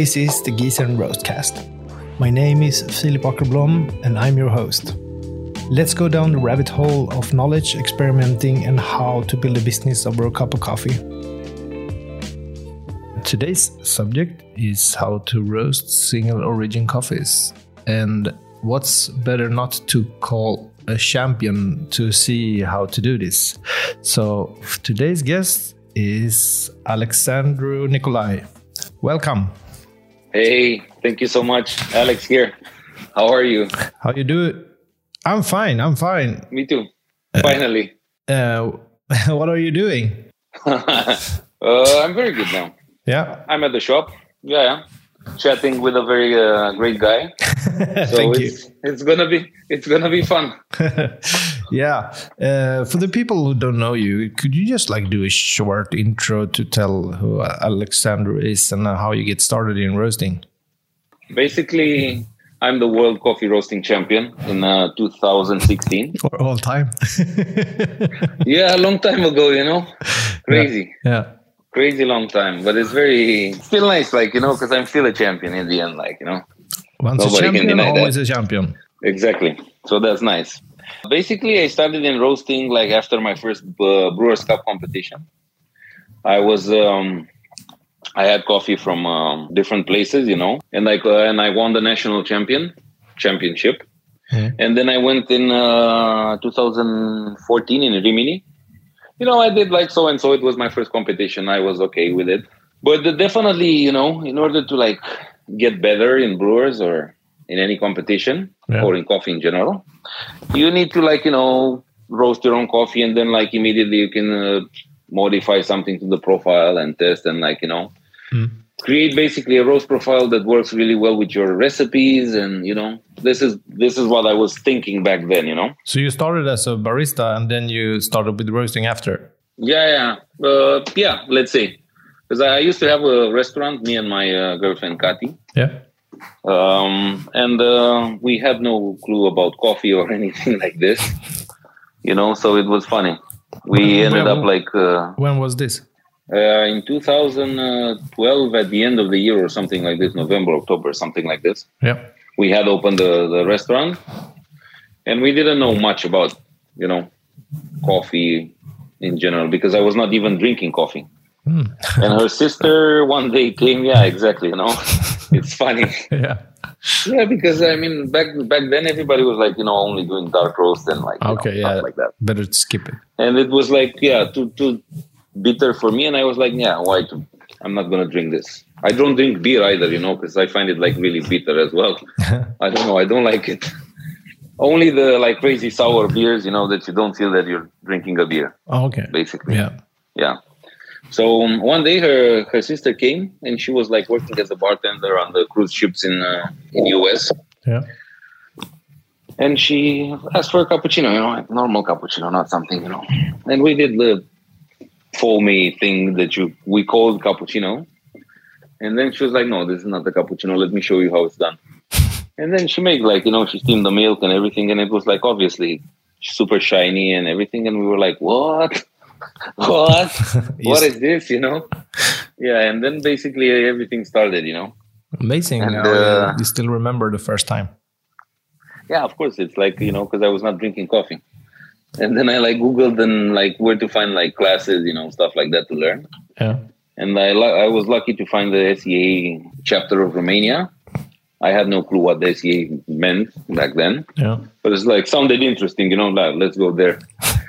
This is the Giesen Roastcast. My name is Filip Åkerblom and I'm your host. Let's go down the rabbit hole of knowledge, experimenting, and how to build a business over a cup of coffee. Today's subject is how to roast single origin coffees. And what's better not to call a champion to see how to do this? So, today's guest is Alexandru Niculae. Welcome. Hey, thank you so much. Alex here. How are you? How you do? I'm fine. I'm fine. Me too. Finally. Uh, what are you doing? uh, I'm very good now. Yeah. I'm at the shop. Yeah, yeah. Chatting with a very uh, great guy. So Thank it's, it's gonna be it's gonna be fun. Yeah. Uh, for the people who don't know you, could you just like do a short intro to tell who Alexander is and how you get started in roasting? Basically, I'm the world coffee roasting champion in uh, 2016. For all time. Yeah, a long time ago, you know. Crazy. yeah. Crazy long time, but it's very still nice, like you know, because I'm still a champion in the end, like you know. Once Nobody a champion, deny that. always a champion. Exactly. So that's nice. Basically, I started in roasting like after my first uh, Brewers Cup competition. I was um, I had coffee from um, different places, you know, and like uh, and I won the national champion championship. Mhm. And then I went in uh, 2014 in Rimini. You know, I did like so and so. It was my first competition. I was okay with it. But definitely, you know, in order to like get better in brewers or in any competition Yeah. or in coffee in general, you need to like you know roast your own coffee and then like immediately you can uh, modify something to the profile and test and like you know Mm. create basically a roast profile that works really well with your recipes and you know this is this is what I was thinking back then you know So you started as a barista and then you started with roasting after. yeah yeah uh, yeah let's say because I used to have a restaurant me and my uh, girlfriend Kati Yeah. Um, and uh, we had no clue about coffee or anything like this you know so it was funny we ended up like uh, When was this? uh, in 2012 at the end of the year or something like this november october something like this Yeah. we had opened the, the restaurant and we didn't know much about you know coffee in general because i was not even drinking coffee Hmm. and her sister one day came yeah exactly you know it's funny yeah. yeah because i mean back back then everybody was like you know only doing dark roast and like you Okay. know, stuff Yeah. like that Better to skip it. and it was like yeah too too bitter for me and i was like yeah why to i'm not gonna drink this i don't drink beer either you know because i find it like really bitter as well i don't know i don't like it only the like crazy sour beers you know that you don't feel that you're drinking a beer Oh, okay. basically Yeah. yeah so um, one day her her sister came and she was like working as a bartender on the cruise ships in uh, in us Yeah. and she asked for a cappuccino, you know, like normal cappuccino, not something, you know. And we did the foamy thing that you we called cappuccino. And then she was like, "No, this is not the cappuccino. Let me show you how it's done." And then she made like, you know, she steamed the milk and everything, and it was like obviously super shiny and everything. And we were like, "What? what? what is this?" You know? Yeah. And then basically everything started, you know. Amazing. And, uh, you still remember the first time. yeah of course it's like you know because i was not drinking coffee and then i like googled and like where to find like classes you know stuff like that to learn Yeah. and i i was lucky to find the sea chapter of romania i had no clue what the sea meant back then Yeah. but it's like sounded interesting you know like, let's go there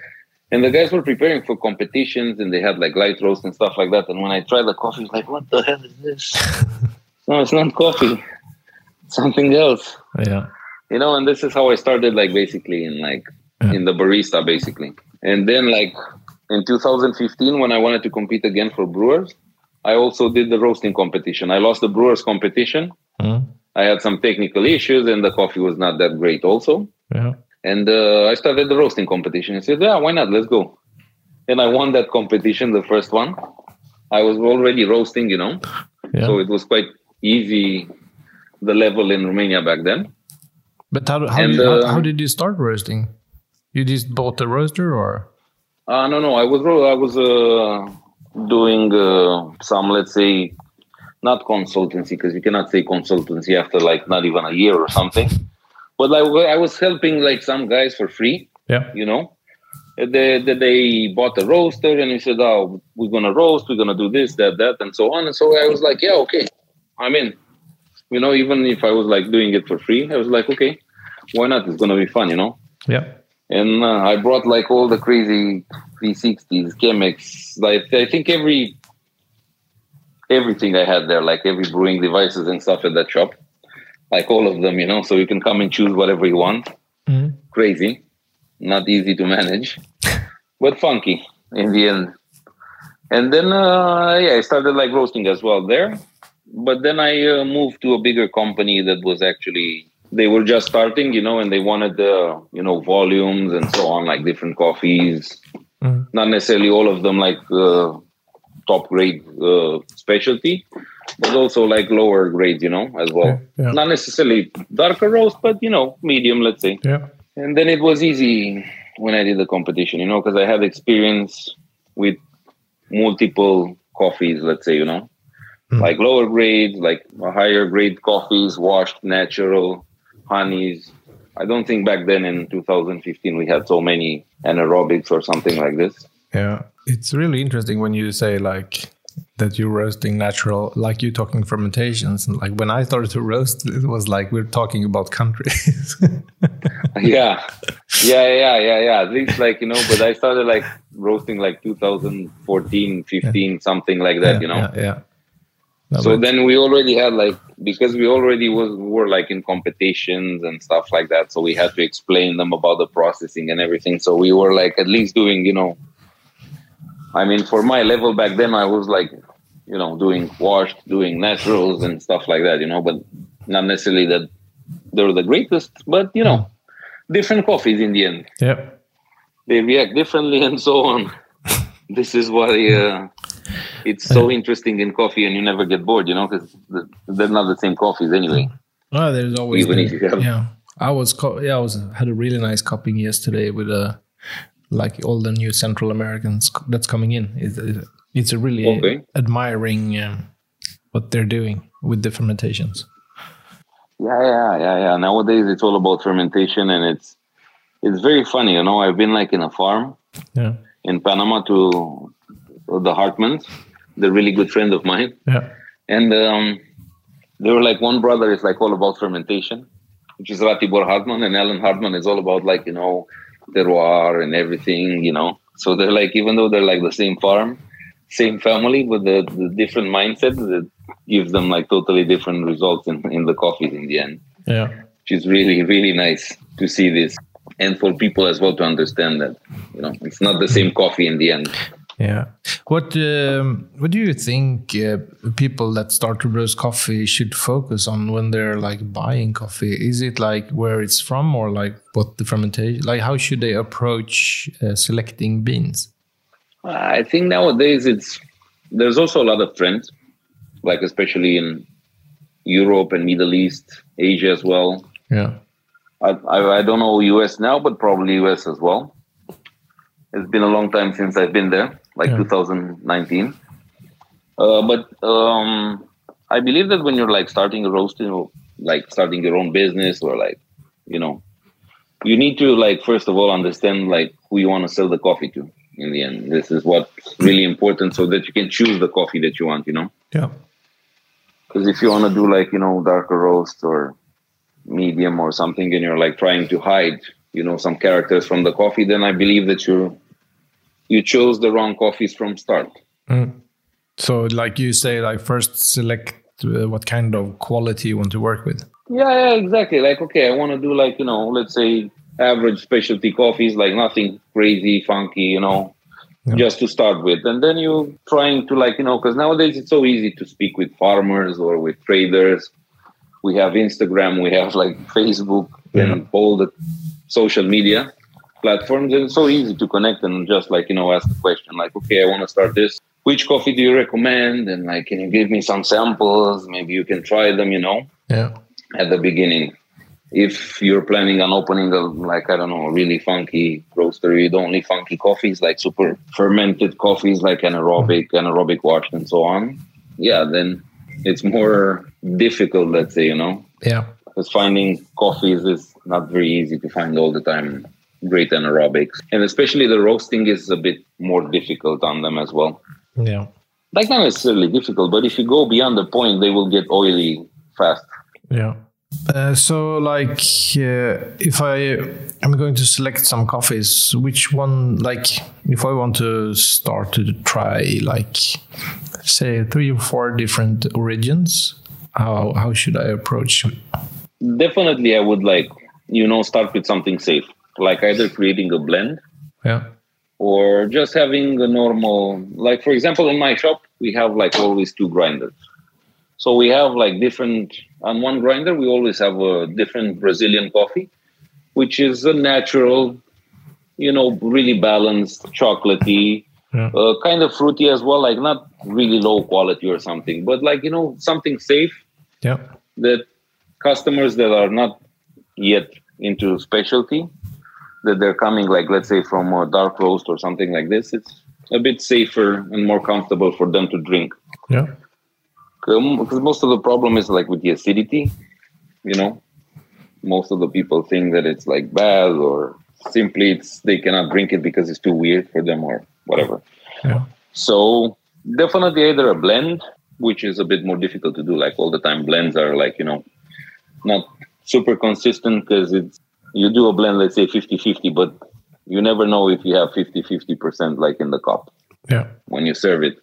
and the guys were preparing for competitions and they had like light roast and stuff like that and when i tried the coffee it's like what the hell is this no it's not coffee it's something else Yeah. you know and this is how i started like basically in like Yeah. in the barista basically and then like in 2015 when i wanted to compete again for brewers i also did the roasting competition i lost the brewers competition Mm. i had some technical issues and the coffee was not that great also Yeah. And uh, i started the roasting competition i said yeah why not let's go and i won that competition the first one i was already roasting you know Yeah. so it was quite easy the level in romania back then but how, how, and, did, uh, how did you start roasting? You just bought a roaster or? Uh, no, no. I was I was uh, doing uh, some, let's say, not consultancy because you cannot say consultancy after like not even a year or something. But like I was helping like some guys for free. Yeah. You know, they, they, they bought a roaster and he said, "Oh, we're gonna roast. We're gonna do this, that, that, and so on." And so I was like, "Yeah, okay, I'm in." You know, even if I was like doing it for free, I was like, "Okay, why not? It's gonna be fun." You know. Yeah. And uh, I brought like all the crazy V60s, Chemex. Like I think every everything I had there, like every brewing devices and stuff at that shop, like all of them, you know. So you can come and choose whatever you want. Mm. Crazy, not easy to manage, but funky in the end. And then uh, yeah, I started like roasting as well there. But then I uh, moved to a bigger company that was actually they were just starting, you know, and they wanted the you know volumes and so on, like different coffees. Mm. Not necessarily all of them like uh, top grade uh, specialty, but also like lower grades, you know, as well. Yeah, yeah. Not necessarily darker roast, but you know, medium, let's say. Yeah. And then it was easy when I did the competition, you know, because I had experience with multiple coffees, let's say, you know, Mm. like lower grades, like higher grade coffees, washed natural honeys. I don't think back then in 2015 we had so many anaerobics or something like this. Yeah, it's really interesting when you say like that you're roasting natural, like you're talking fermentations. And like when I started to roast, it was like we're talking about countries. yeah, yeah, yeah, yeah, yeah. At least like you know, but I started like roasting like 2014, 15, something like that. yeah, you know. yeah, yeah. No, so then we already had like because we already was were like in competitions and stuff like that so we had to explain them about the processing and everything so we were like at least doing you know i mean for my level back then i was like you know doing washed doing naturals and stuff like that you know but not necessarily that they're the greatest but you know different coffees in the end. Yeah, they react differently and so on. This is why uh, it's so interesting in coffee and you never get bored you know because they're not the same coffees anyway. Oh, there's always Even the- if you have- yeah. I was co- yeah, I was had a really nice cupping yesterday with a like all the new Central Americans that's coming in. It's, it's a really Okay. admiring um, what they're doing with the fermentations. yeah yeah yeah yeah nowadays it's all about fermentation and it's it's very funny you know i've been like in a farm Yeah, in panama to the hartmanns they're really good friend of mine yeah, and um, they were like one brother is like all about fermentation, which is Ratibor Hartmann, and Alan Hartmann is all about like you know terroir and everything, you know. So they're like even though they're like the same farm, same family, but the, the different mindset that gives them like totally different results in, in the coffees in the end, yeah. which is really really nice to see this. And for people as well to understand that, you know, it's not the same coffee in the end. Yeah. What um, What do you think uh, people that start to roast coffee should focus on when they're like buying coffee? Is it like where it's from, or like what the fermentation? Like how should they approach uh, selecting beans? I think nowadays it's there's also a lot of trends, like especially in Europe and Middle East, Asia as well. Yeah. I, I, I don't know US now, but probably US as well. It's been a long time since I've been there, like Yeah. 2019. Uh, but um, I believe that when you're like starting a roasting or like starting your own business or like, you know, you need to like first of all understand like who you want to sell the coffee to. In the end, this is what's really important, so that you can choose the coffee that you want. You know, Yeah. because if you want to do like you know darker roast or medium or something, and you're like trying to hide you know some characters from the coffee, then I believe that you you chose the wrong coffees from start. Mm. So, like you say, like first select uh, what kind of quality you want to work with. Yeah, yeah, exactly. Like, okay, I want to do like, you know, let's say average specialty coffees, like nothing crazy, funky, you know, Yeah. just to start with. And then you're trying to like, you know, because nowadays it's so easy to speak with farmers or with traders. We have Instagram, we have like Facebook and all the social media platforms. And it's so easy to connect and just like, you know, ask a question like, okay, I want to start this. Which coffee do you recommend? And like, can you give me some samples? Maybe you can try them, you know Yeah. at the beginning. If you're planning on opening a like I don't know really funky roastery with only funky coffees like super fermented coffees like anaerobic, anaerobic washed and so on, yeah, then it's more difficult, let's say, you know. Yeah. Because finding coffees is not very easy to find all the time great anaerobics. And especially the roasting is a bit more difficult on them as well. Yeah. Like not necessarily difficult, but if you go beyond the point, they will get oily fast. Yeah. Uh, so, like, uh, if I am going to select some coffees, which one, like, if I want to start to try, like, say, three or four different origins, how how should I approach? Definitely, I would like you know start with something safe, like either creating a blend, yeah, or just having a normal. Like for example, in my shop, we have like always two grinders. So we have like different on one grinder. We always have a different Brazilian coffee, which is a natural, you know, really balanced, chocolatey, yeah. uh, kind of fruity as well. Like not really low quality or something, but like you know something safe. Yeah. That customers that are not yet into specialty, that they're coming like let's say from a dark roast or something like this, it's a bit safer and more comfortable for them to drink. Yeah Um, because most of the problem is like with the acidity you know? Most of the people think that it's like bad or simply it's they cannot drink it because it's too weird for them or whatever. Yeah. so definitely either a blend which is a bit more difficult to do like all the time blends are like you know not super consistent because it's you do a blend let's say 50 50 but you never know if you have 50 50% like in the cup yeah. when you serve it.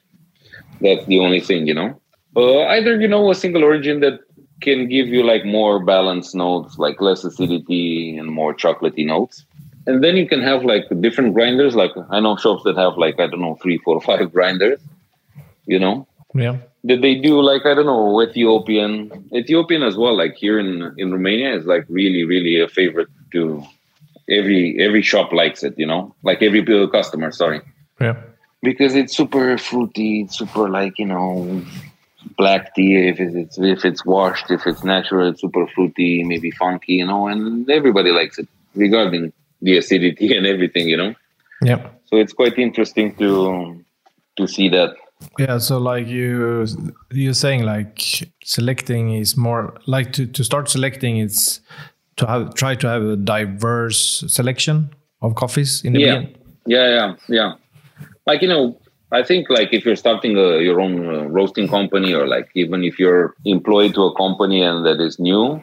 That's the only thing you know uh, either you know a single origin that can give you like more balanced notes, like less acidity and more chocolatey notes. And then you can have like different grinders. Like I know shops that have like I don't know three, four, five grinders. You know. Yeah. That they do like I don't know Ethiopian, Ethiopian as well. Like here in in Romania is like really really a favorite to every every shop likes it. You know, like every customer. Sorry. Yeah. Because it's super fruity, super like you know black tea if it's if it's washed if it's natural it's super fruity maybe funky you know and everybody likes it regarding the acidity and everything you know? Yeah so it's quite interesting to to see that. Yeah so like you you're saying like selecting is more like to to start selecting it's to have try to have a diverse selection of coffees in the yeah. beginning? Yeah yeah yeah. Like you know I think like if you're starting a, your own uh, roasting company or like even if you're employed to a company and that is new,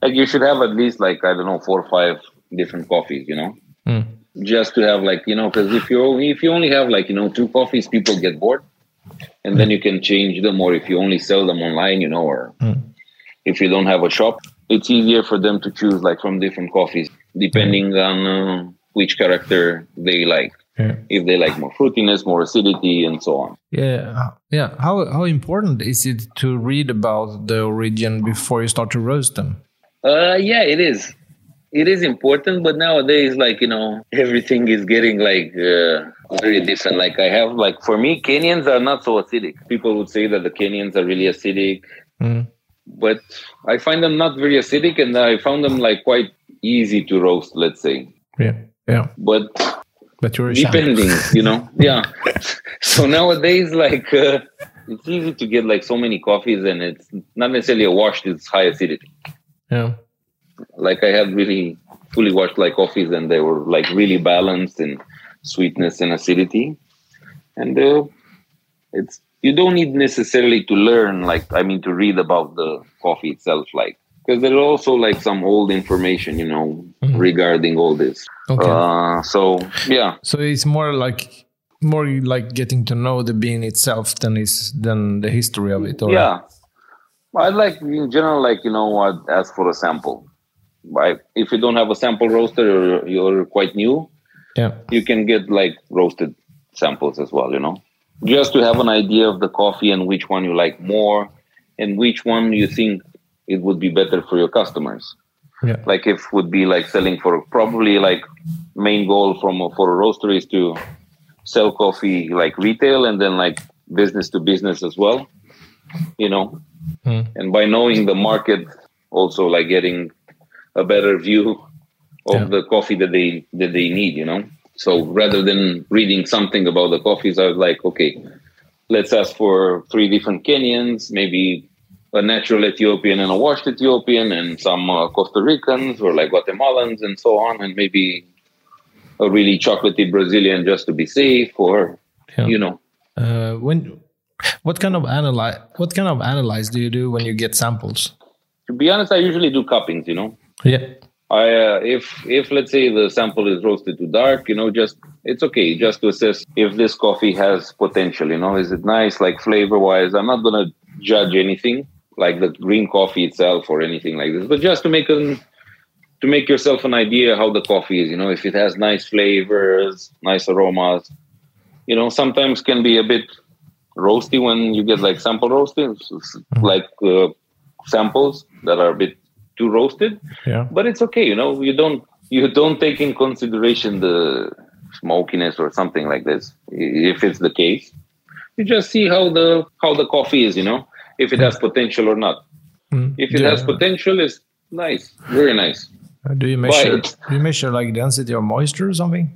like you should have at least like I don't know four or five different coffees, you know, mm. just to have like you know because if you if you only have like you know two coffees, people get bored, and mm. then you can change them. Or if you only sell them online, you know, or mm. if you don't have a shop, it's easier for them to choose like from different coffees depending on uh, which character they like yeah. if they like more fruitiness, more acidity, and so on. Yeah, yeah. How how important is it to read about the origin before you start to roast them? Uh, yeah, it is. It is important, but nowadays, like you know, everything is getting like uh, very different. Like I have, like for me, Kenyans are not so acidic. People would say that the Kenyans are really acidic, mm. but I find them not very acidic, and I found them like quite easy to roast. Let's say. Yeah. Yeah. But but you're depending, you know. Yeah. so nowadays, like uh, it's easy to get like so many coffees, and it's not necessarily a washed; it's high acidity. Yeah. Like I had really fully washed like coffees, and they were like really balanced in sweetness and acidity, and uh, it's you don't need necessarily to learn like I mean to read about the coffee itself, like because there's also like some old information, you know, mm-hmm. regarding all this. Okay. Uh, so yeah. So it's more like more like getting to know the bean itself than is than the history of it. Or? Yeah. I like in general, like you know, I'd ask for a sample. Right? If you don't have a sample roaster, or you're quite new. Yeah. You can get like roasted samples as well. You know, just to have an idea of the coffee and which one you like more, and which one you think it would be better for your customers. Yeah. Like if would be like selling for probably like main goal from for a roaster is to sell coffee like retail and then like business to business as well. You know, mm. and by knowing the market, also like getting a better view of Yeah. the coffee that they that they need. You know, so rather than reading something about the coffees, I was like, okay, let's ask for three different Kenyans, maybe a natural Ethiopian and a washed Ethiopian, and some uh, Costa Ricans or like Guatemalans and so on, and maybe a really chocolatey Brazilian just to be safe, or Yeah. you know. Uh, when what kind of analyze what kind of analyze do you do when you get samples? To be honest, I usually do cuppings. You know, Yeah. I uh, if if let's say the sample is roasted too dark, you know, just it's okay just to assess if this coffee has potential. You know, is it nice like flavor wise? I'm not gonna judge anything like the green coffee itself or anything like this, but just to make an to make yourself an idea how the coffee is. You know, if it has nice flavors, nice aromas. You know, sometimes can be a bit roasty when you get like sample roasting, like uh, samples that are a bit too roasted Yeah. but it's okay you know you don't you don't take in consideration the smokiness or something like this if it's the case you just see how the how the coffee is you know if it has potential or not Mm. if it Yeah. has potential it's nice very nice Uh, Do you measure? But- Do you measure like density of moisture or something?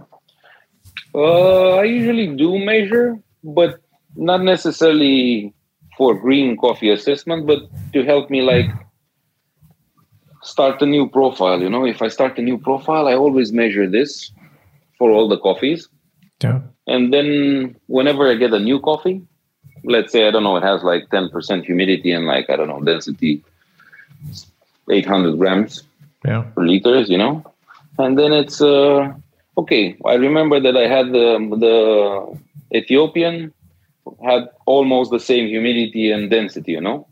uh, i usually do measure but not necessarily for green coffee assessment but to help me like start a new profile you know if i start a new profile i always measure this for all the coffees Yeah. And then whenever I get a new coffee, let's say I don't know, it has like 10% humidity and like I don't know, density 800 grams Yeah. per liters, you know. And then it's uh okay. I remember that I had the the Ethiopian had almost the same humidity and density, you know.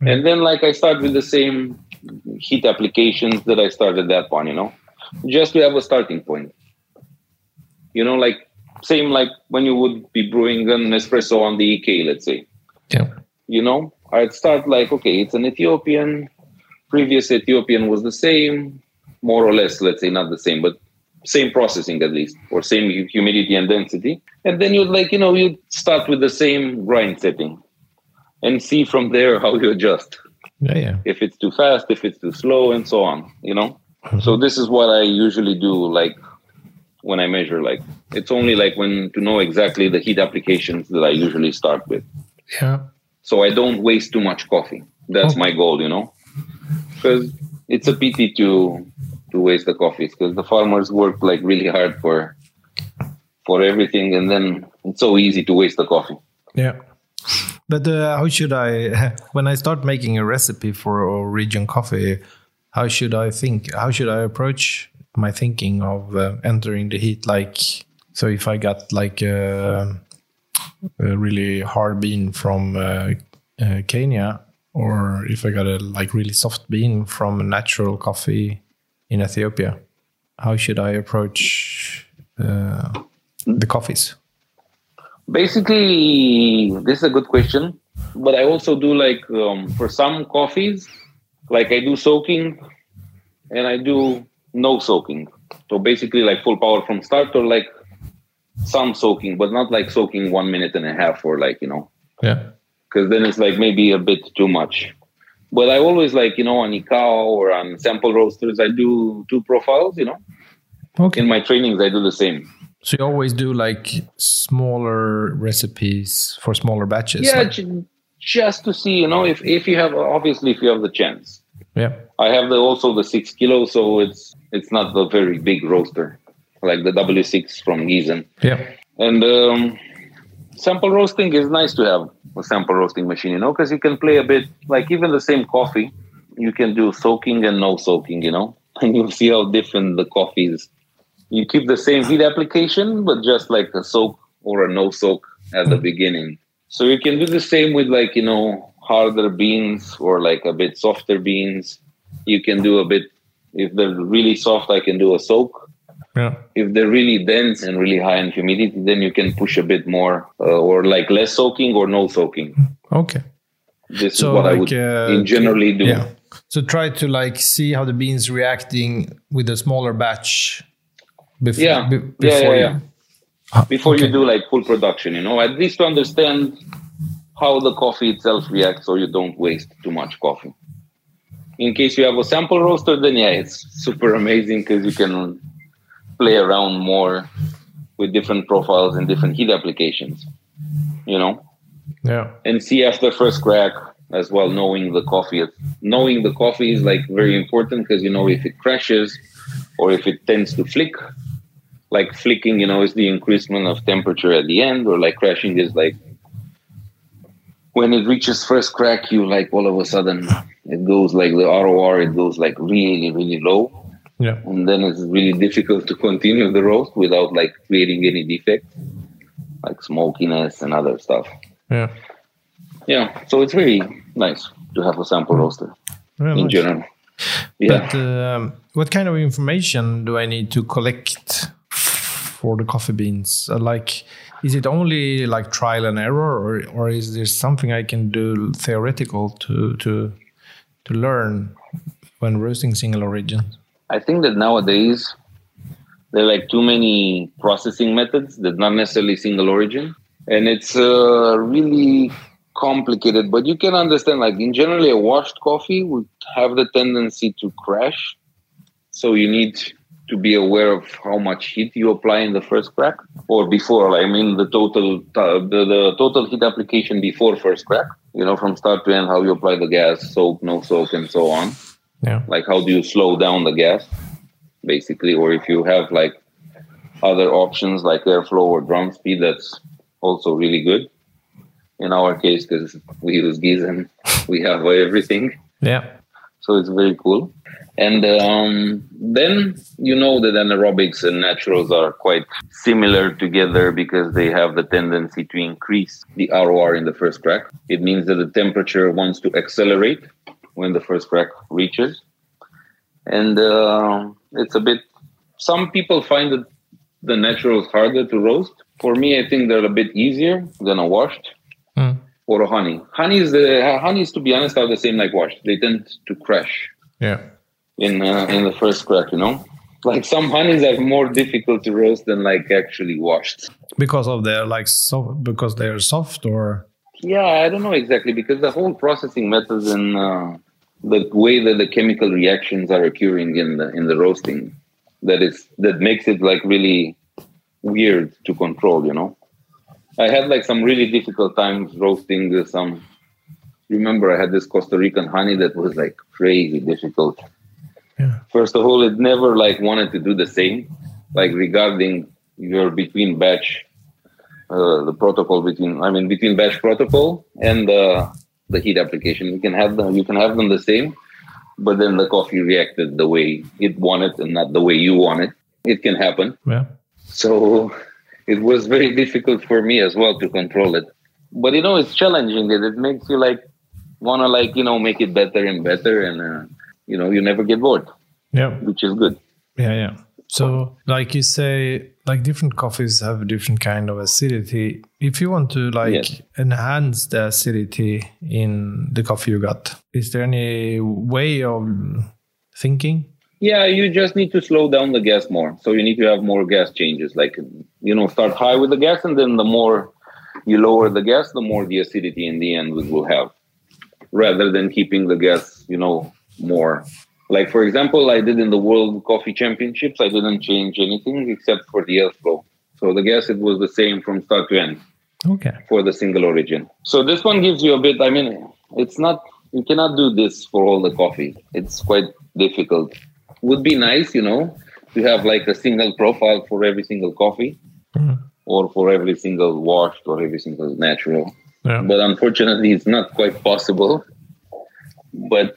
And then like I start with the same heat applications that I started that one, you know, just to have a starting point. You know, like same like when you would be brewing an espresso on the EK, let's say Yeah. you know i'd start like okay it's an ethiopian previous ethiopian was the same more or less let's say not the same but same processing at least or same humidity and density and then you'd like you know you start with the same grind setting and see from there how you adjust Yeah. Yeah. if it's too fast if it's too slow and so on you know mm-hmm. so this is what i usually do like when i measure like it's only like when to know exactly the heat applications that i usually start with Yeah. so I don't waste too much coffee. That's Okay. my goal, you know, because it's a pity to to waste the coffee because the farmers work like really hard for for everything, and then it's so easy to waste the coffee. Yeah. But uh, how should I, when I start making a recipe for a region coffee, how should I think? How should I approach my thinking of uh, entering the heat? Like, so if I got like a, a really hard bean from uh, uh, Kenya, or if I got a like really soft bean from natural coffee in Ethiopia, how should I approach uh, the coffees? Basically, this is a good question, but I also do like um, for some coffees, like I do soaking, and I do no soaking. So basically, like full power from start, or like some soaking, but not like soaking one minute and a half, or like you know, Yeah. because then it's like maybe a bit too much. But I always like you know on Ikawa or on sample roasters, I do two profiles. You know, Okay. in my trainings, I do the same. So you always do like smaller recipes for smaller batches. Yeah, like- ju- just to see, you know, if if you have obviously if you have the chance. yeah, I have the also the six kilo, so it's it's not a very big roaster like the W6 from Giesen. yeah, And um, sample roasting is nice to have a sample roasting machine, you know, because you can play a bit like even the same coffee, you can do soaking and no soaking, you know, and you'll see how different the coffee is. You keep the same heat application, but just like a soak or a no soak at the beginning. So you can do the same with like, you know, harder beans or like a bit softer beans. You can do a bit, if they're really soft, I can do a soak yeah, if they're really dense and really high in humidity, then you can push a bit more uh, or like less soaking or no soaking. okay. This So is what I like would uh, in generally do. Yeah. So try to like see how the beans reacting with a smaller batch. Bef- Yeah. be- Yeah, yeah, before yeah. you- Ah, Before okay. you do like full production, you know, at least to understand how the coffee itself reacts so you don't waste too much coffee. In case you have a sample roaster, then yeah, it's super amazing because you can play around more with different profiles and different heat applications. You know? Yeah. And see after first crack as well, knowing the coffee. Knowing the coffee is like very important because you know if it crashes or if it tends to flick. Like flicking, you know, is the increasement of temperature at the end, or like crashing is like when it reaches first crack, you like all of a sudden it goes like the ROR, it goes like really, really low. Yeah. And then it's really difficult to continue the roast without like creating any defect, like smokiness and other stuff. Yeah. Yeah. So it's really nice to have a sample roaster Very in nice. general. Yeah. But um, what kind of information do I need to collect for the coffee beans? Uh, like, is it only like trial and error, or or is there something I can do theoretical to to to learn when roasting single origin? I think that nowadays there are like too many processing methods that not necessarily single origin, and it's uh, really complicated. But you can understand, like in generally, a washed coffee would have the tendency to crash, so you need to be aware of how much heat you apply in the first crack or before. I mean, the total uh, the, the total heat application before first crack. You know, from start to end, how you apply the gas, soak, no soak, and so on Yeah. like how do you slow down the gas basically or if you have like other options like airflow or drum speed that's also really good in our case because we use Giesen we have everything Yeah. So it's very cool and um, then you know that anaerobics and naturals are quite similar together because they have the tendency to increase the ROR in the first crack. It means that the temperature wants to accelerate when the first crack reaches. And uh, it's a bit, some people find that the naturals harder to roast. For me, I think they're a bit easier than a washed. Or a honey. Honey is, the, honey is, to be honest, are the same like washed. They tend to crash Yeah. in uh, in the first crack, you know. Like some honeys are more difficult to roast than like actually washed. Because of their like soft, because they are soft, or Yeah, I don't know exactly because the whole processing methods and uh, the way that the chemical reactions are occurring in the in the roasting that is that makes it like really weird to control. You know, I had like some really difficult times roasting some. Remember, I had this Costa Rican honey that was like crazy difficult. yeah. First of all, it never like wanted to do the same, like regarding your between batch, uh, the protocol between I mean between batch protocol and uh, the heat application. You can have them, you can have them the same, but then the coffee reacted the way it wanted and not the way you want it. It can happen. Yeah. So it was very difficult for me as well to control it. But you know, it's challenging. It it makes you like want to like you know make it better and better, and uh, you know you never get bored, Yeah. which is good. Yeah, yeah. So, like you say, like different coffees have a different kind of acidity. If you want to like Yes. enhance the acidity in the coffee you got, is there any way of thinking? Yeah, you just need to slow down the gas more. So you need to have more gas changes. Like you know, start high with the gas, and then the more you lower the gas, the more the acidity in the end it will have, rather than keeping the gas, you know, more. Like for example, I did in the World Coffee Championships, I didn't change anything except for the airflow. So the gas it was the same from start to end Okay. for the single origin. So this one gives you a bit. I mean, it's not you cannot do this for all the coffee. It's quite difficult. Would be nice, you know, to have like a single profile for every single coffee, Mhm. or for every single washed or every single natural. Yeah. But unfortunately, it's not quite possible. But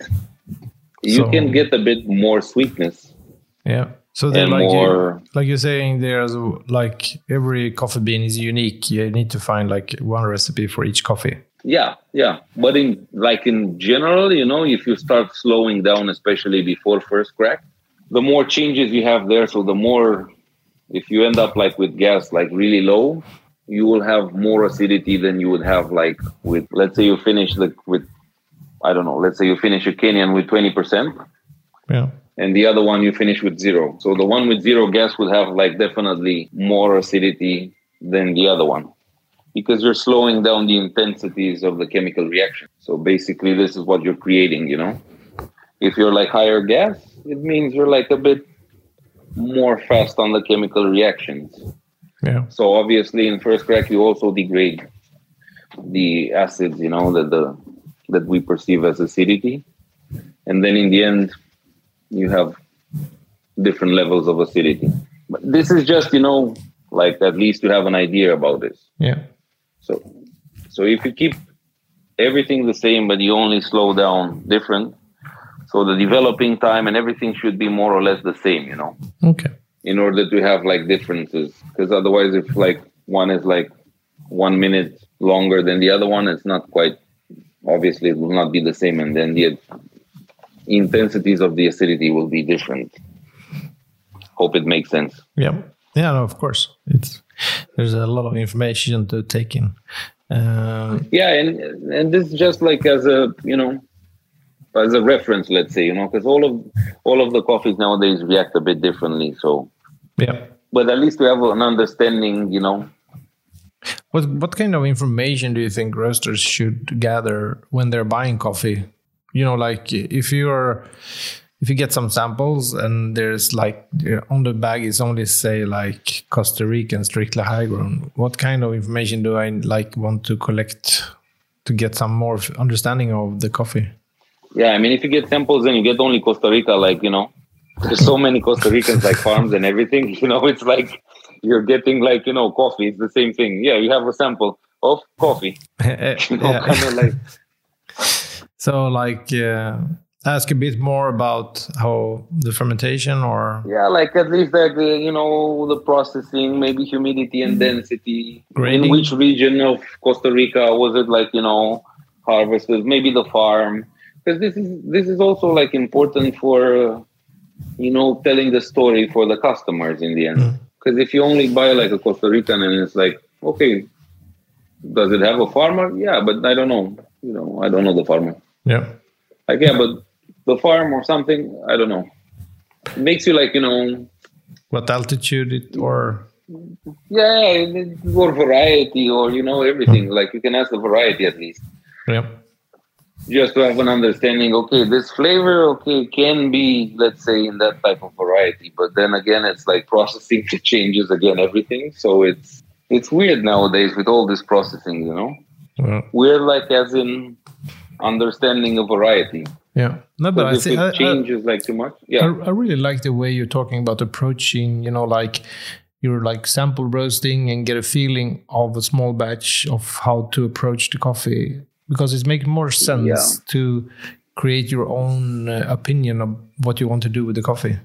you So- can get a bit more sweetness Yeah. So and like you, like you're saying, there's like every coffee bean is unique. You need to find like one recipe for each coffee. Yeah, yeah. But in like in general, you know, if you start slowing down, especially before first crack, the more changes you have there. So the more, if you end up like with gas like really low, you will have more acidity than you would have like with. Let's say you finish the with, I don't know. Let's say you finish a Kenyan with twenty percent, Yeah. and the other one you finish with zero. So the one with zero gas would have like definitely more acidity than the other one because you're slowing down the intensities of the chemical reaction. So basically, this is what you're creating, you know. If you're like higher gas, it means you're like a bit more fast on the chemical reactions. Yeah. So obviously, in first crack, you also degrade the acids, you know, that the that we perceive as acidity, and then in the end, you have different levels of acidity. But this is just, you know, like at least you have an idea about this. Yeah. So, so if you keep everything the same, but you only slow down different, so the developing time and everything should be more or less the same, you know. Okay. In order to have like differences, because otherwise, if like one is like one minute longer than the other one, it's not quite. Obviously, it will not be the same, and then the intensities of the acidity will be different. Hope it makes sense. Yeah. Yeah. No, of course. It's there's a lot of information to take in. Uh, yeah, and and this is just like as a you know as a reference, let's say, you know, because all of all of the coffees nowadays react a bit differently. So yeah, but at least we have an understanding, you know. What what kind of information do you think roasters should gather when they're buying coffee? You know, like if you're if you get some samples and there's like on the bag is only say like Costa Rican strictly high grown, what kind of information do I like want to collect to get some more understanding of the coffee? Yeah, I mean, if you get samples and you get only Costa Rica, like you know, there's so many Costa Ricans like farms and everything. You know, it's like you're getting like you know coffee. It's the same thing. Yeah, you have a sample of coffee. you know, kind of like. So like. Uh, ask a bit more about how the fermentation or yeah like at least like uh, you know the processing maybe humidity and density Grading. in which region of costa rica was it like you know harvested maybe the farm because this is this is also like important for uh, you know telling the story for the customers in the end because mm. if you only buy like a costa rican and it's like okay does it have a farmer yeah but i don't know you know i don't know the farmer yeah like yeah but the farm or something. I don't know. It makes you like you know what altitude it or yeah, or variety or you know everything. Like you can ask the variety at least. Yeah. Just to have an understanding. Okay, this flavor okay can be let's say in that type of variety, but then again, it's like processing it changes again everything. So it's it's weird nowadays with all this processing. You know, yeah. we're like as in understanding a variety. Yeah, no, but, but I think it changes like too much. Yeah, I, I, really like the way you're talking about approaching. You know, like you're like sample roasting and get a feeling of a small batch of how to approach the coffee because it makes more sense yeah. to create your own uh, opinion of what you want to do with the coffee.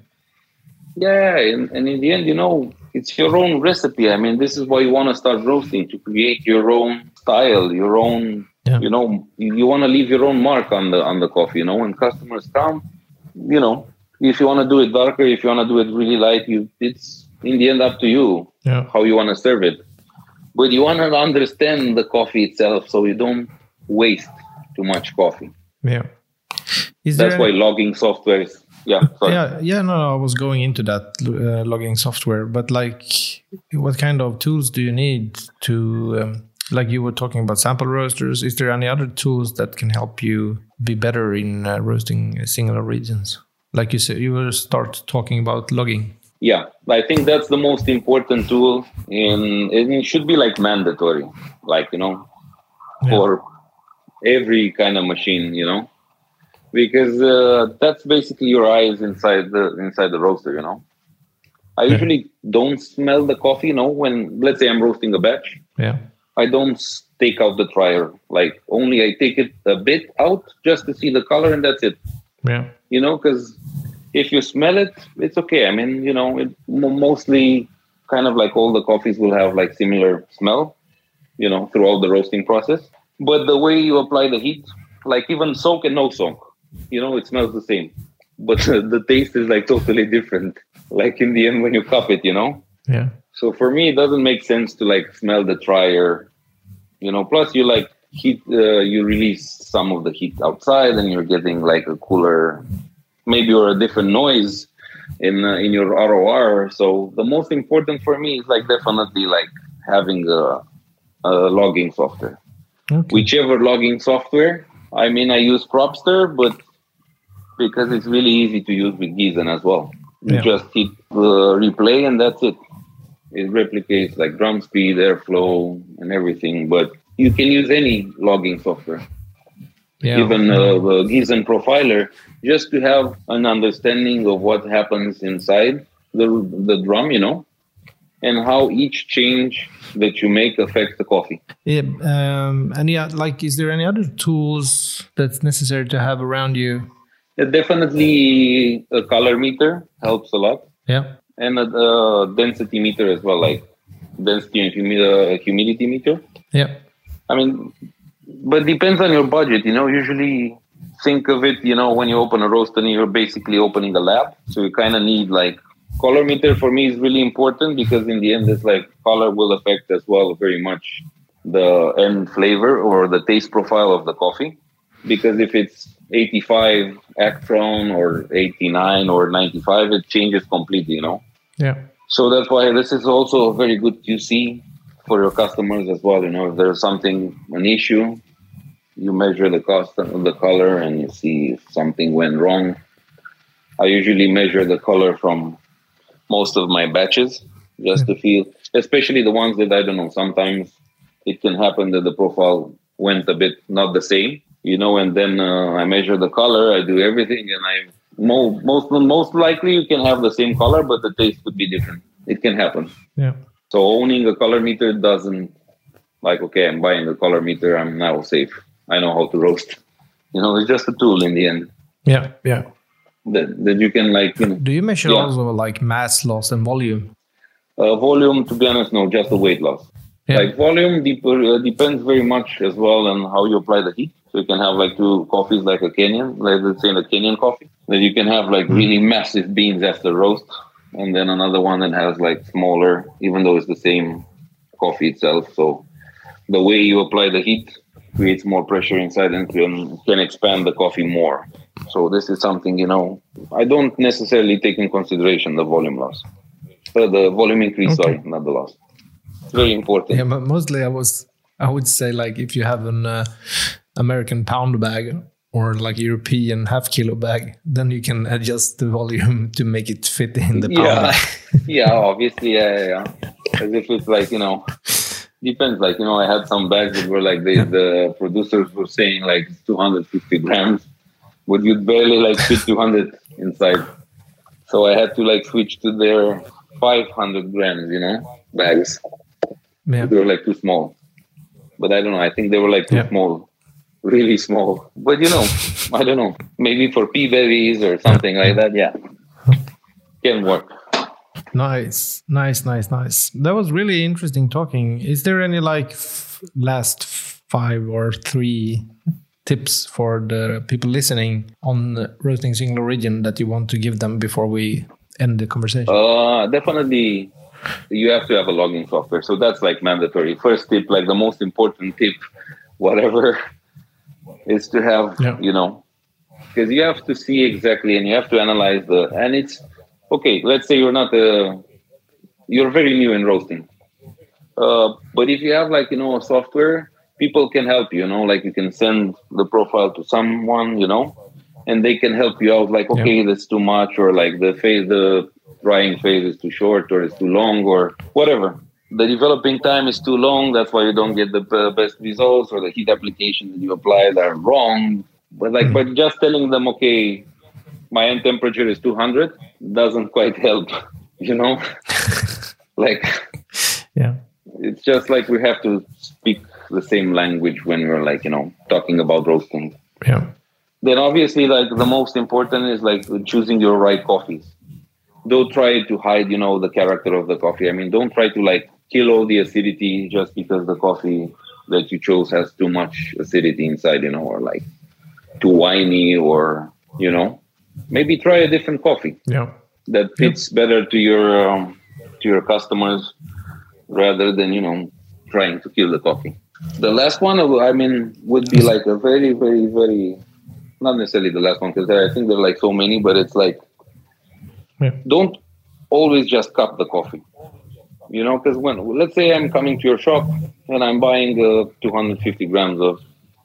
Yeah, and, and in the end, you know, it's your own recipe. I mean, this is why you want to start roasting to create your own style, your own yeah. You know, you, you want to leave your own mark on the on the coffee. You know, when customers come, you know, if you want to do it darker, if you want to do it really light, you it's in the end up to you yeah. how you want to serve it. But you want to understand the coffee itself, so you don't waste too much coffee. Yeah, Is that's why any... logging software is yeah sorry. yeah yeah no i was going into that uh, logging software but like what kind of tools do you need to um, like you were talking about sample roasters is there any other tools that can help you be better in uh, roasting singular regions like you said you will start talking about logging yeah i think that's the most important tool and it should be like mandatory like you know yeah. for every kind of machine you know because uh, that's basically your eyes inside the inside the roaster you know i yeah. usually don't smell the coffee you know when let's say i'm roasting a batch yeah I don't take out the dryer. Like only I take it a bit out just to see the color, and that's it. Yeah. You know, because if you smell it, it's okay. I mean, you know, it mostly kind of like all the coffees will have like similar smell, you know, throughout the roasting process. But the way you apply the heat, like even soak and no soak, you know, it smells the same. But the taste is like totally different. Like in the end, when you cup it, you know. Yeah. So for me, it doesn't make sense to like smell the dryer, you know. Plus, you like heat, uh, you release some of the heat outside, and you're getting like a cooler, maybe or a different noise in uh, in your ROR. So the most important for me is like definitely like having a, a logging software, okay. whichever logging software. I mean, I use Cropster, but because it's really easy to use with Giesen as well. You yeah. just hit uh, replay and that's it it replicates like drum speed, airflow, and everything. But you can use any logging software, Yeah. even uh, Profiler, just to have an understanding of what happens inside the the drum, you know, and how each change that you make affects the coffee. Yeah, um, and yeah, like, is there any other tools that's necessary to have around you? Uh, definitely, a color meter helps a lot, Yeah. and a, uh density meter as well, like density and humidity, humidity meter. Yeah. I mean, but depends on your budget. You know, usually think of it. You know, when you open a roastery, you're basically opening a lab, so you kind of need like color meter. For me, is really important because in the end, it's like color will affect as well very much the end flavor or the taste profile of the coffee. Because if it's 85 Agtron or 89 or 95, it changes completely. You know. Yeah. So that's why this is also a very good QC for your customers as well. You know, if there's something, an issue, you measure the cost of the color and you see if something went wrong. I usually measure the color from most of my batches just to feel, especially the ones that I don't know. Sometimes it can happen that the profile went a bit not the same, you know, and then uh, I measure the color, I do everything, and I mo- most most likely you can have the same color, but the taste could be different. It can happen. Yeah. So owning a color meter doesn't like okay, I'm buying a color meter, I'm now safe. I know how to roast. You know, it's just a tool in the end Yeah. Yeah. That, that you can like you know Do you measure Yeah. also like mass loss and volume? uh, volume. To be honest, no, just the weight loss. Yeah. Like volume dep- uh, depends very much as well on how you apply the heat. So you can have like two coffees like a Kenyan, like let's say a Kenyan coffee. That you can have like really massive beans after roast, and then another one that has like smaller, even though it's the same coffee itself. So the way you apply the heat creates more pressure inside and can, can expand the coffee more. So this is something you know I don't necessarily take in consideration the volume loss, uh, the volume increase. Okay. Sorry, not the loss. It's very important. Yeah, but mostly I was I would say like if you have an uh, American pound bag or like European half kilo bag, then you can adjust the volume to make it fit in the pound Yeah. bag. yeah, obviously, yeah, yeah, yeah. As if it's like you know, depends. Like you know, I had some bags that were like they, the producers were saying like 250 grams, but you'd barely like fit 200 inside. So I had to like switch to their 500 grams, you know, bags. yeah. They were like too small. But I don't know. I think they were like too Yeah. small, really small. But you know, I don't know. Maybe for peaberries or something like that. Yeah, can work. Nice, nice, nice, nice. That was really interesting talking. Is there any like f- last five or three tips for the people listening on roasting single origin that you want to give them before we end the conversation? Uh, definitely, you have to have a logging software. So that's like mandatory. First tip, like the most important tip, whatever, is to have, Yeah. you know, because you have to see exactly and you have to analyze the, and it's okay. Let's say you're not a, you're very new in roasting. Uh, but if you have like, you know, a software, people can help you, you know, like you can send the profile to someone, you know, and they can help you out like Yeah. okay that's too much or like the phase the drying phase is too short or it's too long or whatever. The developing time is too long that's why you don't get the best results or the heat application that you applied are wrong. But like hmm. but just telling them okay my end temperature is 200 doesn't quite help you know? Like yeah, it's just like we have to speak the same language when we're like you know talking about roasting yeah, then obviously like the most important is like choosing your right coffees. Don't try to hide you know the character of the coffee. I mean don't try to like kill all the acidity just because the coffee that you chose has too much acidity inside you know or like too winey or you know. Maybe try a different coffee yeah, that fits better to your um, to your customers rather than you know trying to kill the coffee the last one i mean would be like a very very very not necessarily the last one because i think there are like so many but it's like yeah, don't always just cup the coffee. You know because when let's say i'm coming to your shop and i'm buying uh, 250 grams of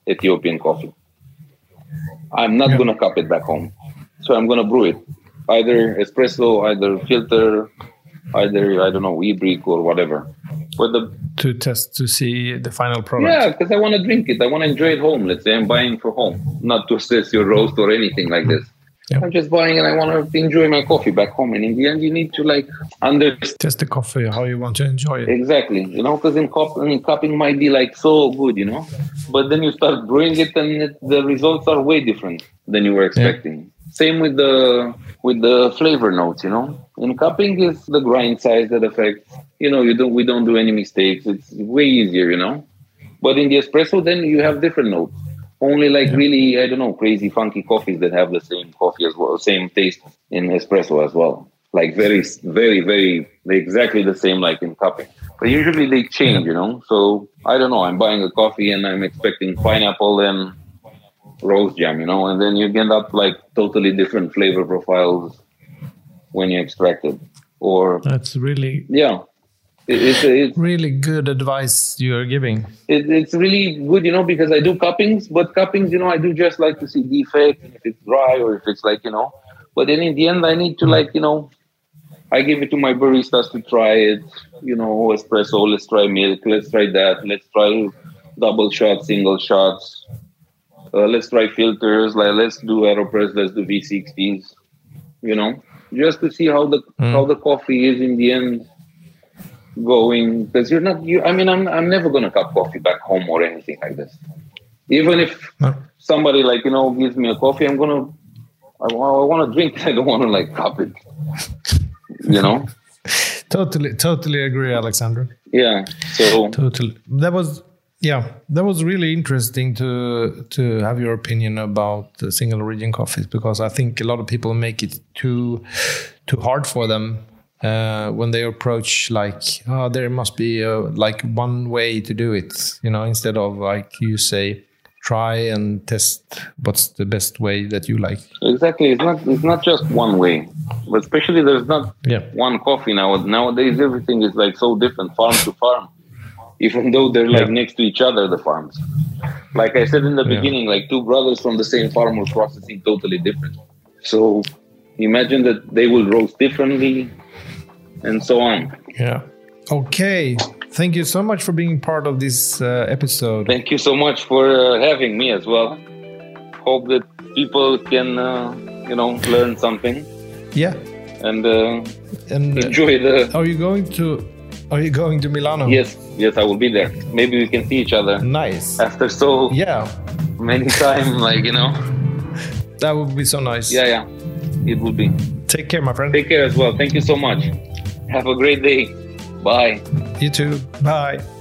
ethiopian coffee. I'm not Yeah. going to cup it back home. So i'm going to brew it. Either espresso either filter either i don't know ibrik or whatever. But the to test to see the final product. Yeah, because I want to drink it. I want to enjoy it home. Let's say I'm buying for home, not to assess your roast or anything like this. Yeah. I'm just buying and I want to enjoy my coffee back home. And in the end, you need to like understand Test the coffee how you want to enjoy it. exactly, you know, because in, cup, in cupping might be like so good, you know, but then you start brewing it and it, the results are way different than you were expecting. Same with the with the flavor notes, you know. In cupping is the grind size that affects. You know, you don't we don't do any mistakes. It's way easier, you know. But in the espresso, then you have different notes. Only like really, I don't know, crazy funky coffees that have the same coffee as well, same taste in espresso as well. Like very, very, very, exactly the same like in cupping. But usually they change, you know. So I don't know. I'm buying a coffee and I'm expecting pineapple and rose jam, you know, and then you end up like totally different flavor profiles when you extract it. Or That's really yeah, it, it's it's really good advice you are giving. it, it's really good, you know, because I do cuppings, but cuppings, you know, I do just like to see defect if it's dry or if it's like, you know. But then in the end, I need to like, you know, I give it to my baristas to try it, you know, oh, espresso. Let's try milk. Let's try that. Let's try double shots, single shots. Uh, let's try filters. Like let's do Aeropress. Let's do V60s. You know, just to see how the Mm. how the coffee is in the end going because you're not you i mean i'm i'm never going to cup coffee back home or anything like this even if No. somebody like you know gives me a coffee i'm going to i, I want to drink i don't want to like cup it you know Totally, totally agree, Alexander. yeah so Totally. That was yeah, that was really interesting to to have your opinion about the single origin coffees because I think a lot of people make it too too hard for them uh, when they approach like oh there must be a, like one way to do it, you know, instead of like you say try and test what's the best way that you like. exactly it's not it's not just one way but especially there's not Yeah. one coffee now nowadays everything is like so different farm to farm even though they're like Yeah. next to each other the farms like i said in the Yeah. beginning like two brothers from the same farm were processing totally different so imagine that they will roast differently and so on Yeah. Okay. Thank you so much for being part of this uh, episode. thank you so much for uh, having me as well hope that people can uh, you know learn something Yeah. and uh, And uh, enjoy the are you going to are you going to Milano? yes yes i will be there maybe we can see each other Nice. after so Yeah. many time like you know That would be so nice. yeah yeah it would be Take care, my friend. take care as well thank you so much have a great day bye You too. Bye.